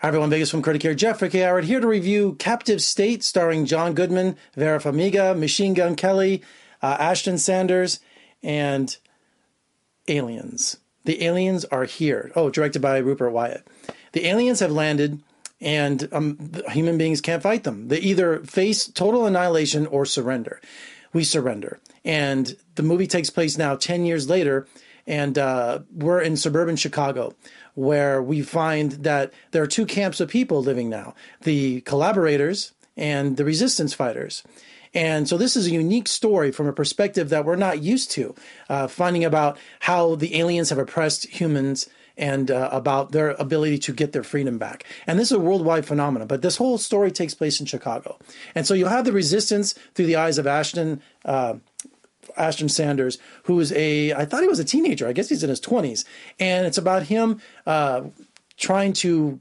Hi everyone, Vegas Film Critic here, Jeffrey K. Howard, here to review Captive State, starring John Goodman, Vera Farmiga, Machine Gun Kelly, uh, Ashton Sanders, and Aliens. The aliens are here. Oh, directed by Rupert Wyatt. The aliens have landed, and um, human beings can't fight them. They either face total annihilation or surrender. We surrender. And the movie takes place now 10 years later, and uh, we're in suburban Chicago where we find that there are two camps of people living now the collaborators and the resistance fighters. And so this is a unique story from a perspective that we're not used to, uh, finding about how the aliens have oppressed humans and uh, about their ability to get their freedom back. And this is a worldwide phenomenon, but this whole story takes place in Chicago. And so you'll have the resistance through the eyes of Ashton. Uh, Ashton Sanders, who is a, I thought he was a teenager. I guess he's in his 20s. And it's about him uh, trying to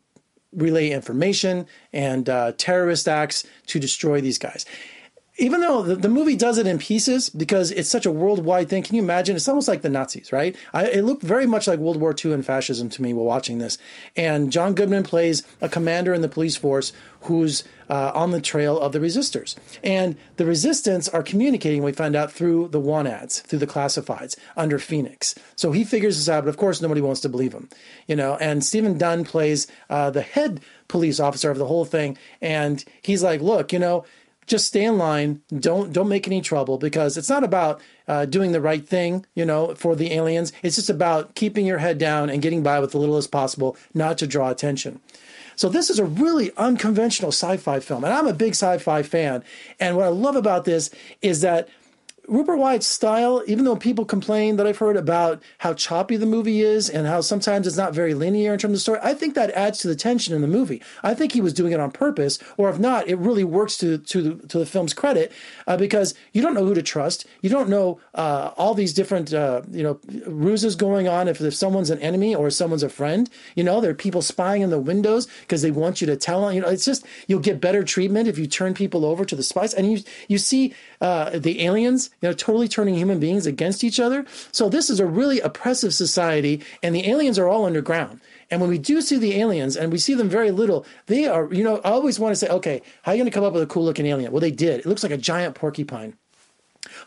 relay information and uh, terrorist acts to destroy these guys even though the, the, movie does it in pieces because it's such a worldwide thing, can you imagine? It's almost like the Nazis, right? I, it looked very much like World War II and fascism to me while watching this. And John Goodman plays a commander in the police force who's uh, on the trail of the resistors. And the resistance are communicating, we find out, through the one ads, through the classifieds under Phoenix. So he figures this out, but of course, nobody wants to believe him. You know, and Stephen Dunn plays uh, the head police officer of the whole thing. And he's like, look, you know, just stay in line. Don't don't make any trouble because it's not about uh, doing the right thing, you know, for the aliens. It's just about keeping your head down and getting by with the little as possible, not to draw attention. So this is a really unconventional sci-fi film, and I'm a big sci-fi fan. And what I love about this is that Rupert Wyatt's style, even though people complain that I've heard about how choppy the movie is and how sometimes it's not very linear in terms of the story, I think that adds to the tension in the movie. I think he was doing it on purpose, or if not, it really works to to the, to the film's credit uh, because you don't know who to trust. You don't know uh, all these different uh, you know ruses going on if, if someone's an enemy or someone's a friend. You know, there are people spying in the windows because they want you to tell. On, you know, it's just you'll get better treatment if you turn people over to the spies, and you you see uh, the aliens you know, totally turning human beings against each other. So this is a really oppressive society, and the aliens are all underground. And when we do see the aliens, and we see them very little, they are, you know, I always want to say, okay, how are you going to come up with a cool looking alien? Well, they did. It looks like a giant porcupine.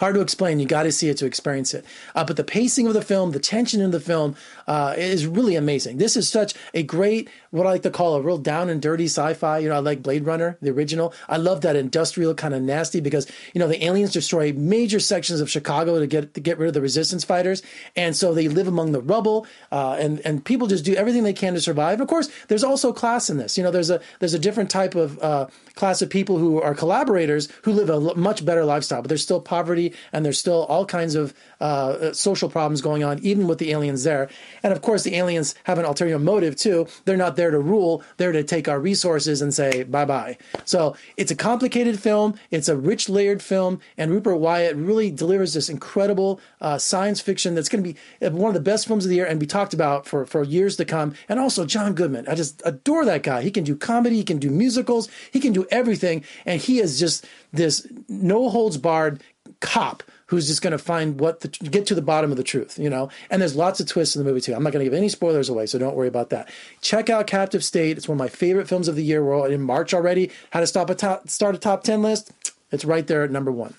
Hard to explain. You got to see it to experience it. Uh, but the pacing of the film, the tension in the film, uh, is really amazing. This is such a great, what I like to call a real down and dirty sci-fi. You know, I like Blade Runner, the original. I love that industrial kind of nasty because you know the aliens destroy major sections of Chicago to get to get rid of the resistance fighters, and so they live among the rubble, uh, and and people just do everything they can to survive. Of course, there's also class in this. You know, there's a there's a different type of uh, class of people who are collaborators who live a much better lifestyle, but there's still poverty and there's still all kinds of uh, social problems going on, even with the aliens there. And of course, the aliens have an ulterior motive too. They're not there to rule; they're to take our resources and say bye bye. So it's a complicated film. It's a rich, layered film, and Rupert Wyatt really delivers this incredible uh, science fiction that's going to be uh, one of the best films of the year and be talked about for for years to come. And also John Goodman, I just adore that guy. He can do comedy, he can do musicals, he can do everything, and he is just this no holds barred cop who's just going to find what the get to the bottom of the truth, you know. And there's lots of twists in the movie too. I'm not going to give any spoilers away, so don't worry about that. Check out Captive State. It's one of my favorite films of the year. We're in March already. How to stop a top, start a top ten list? It's right there at number one.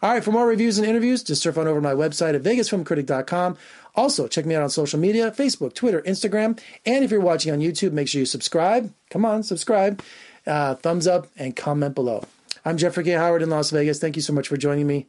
All right, for more reviews and interviews, just surf on over to my website at vegasfilmcritic.com. Also, check me out on social media Facebook, Twitter, Instagram. And if you're watching on YouTube, make sure you subscribe. Come on, subscribe, uh, thumbs up, and comment below. I'm Jeffrey K. Howard in Las Vegas. Thank you so much for joining me.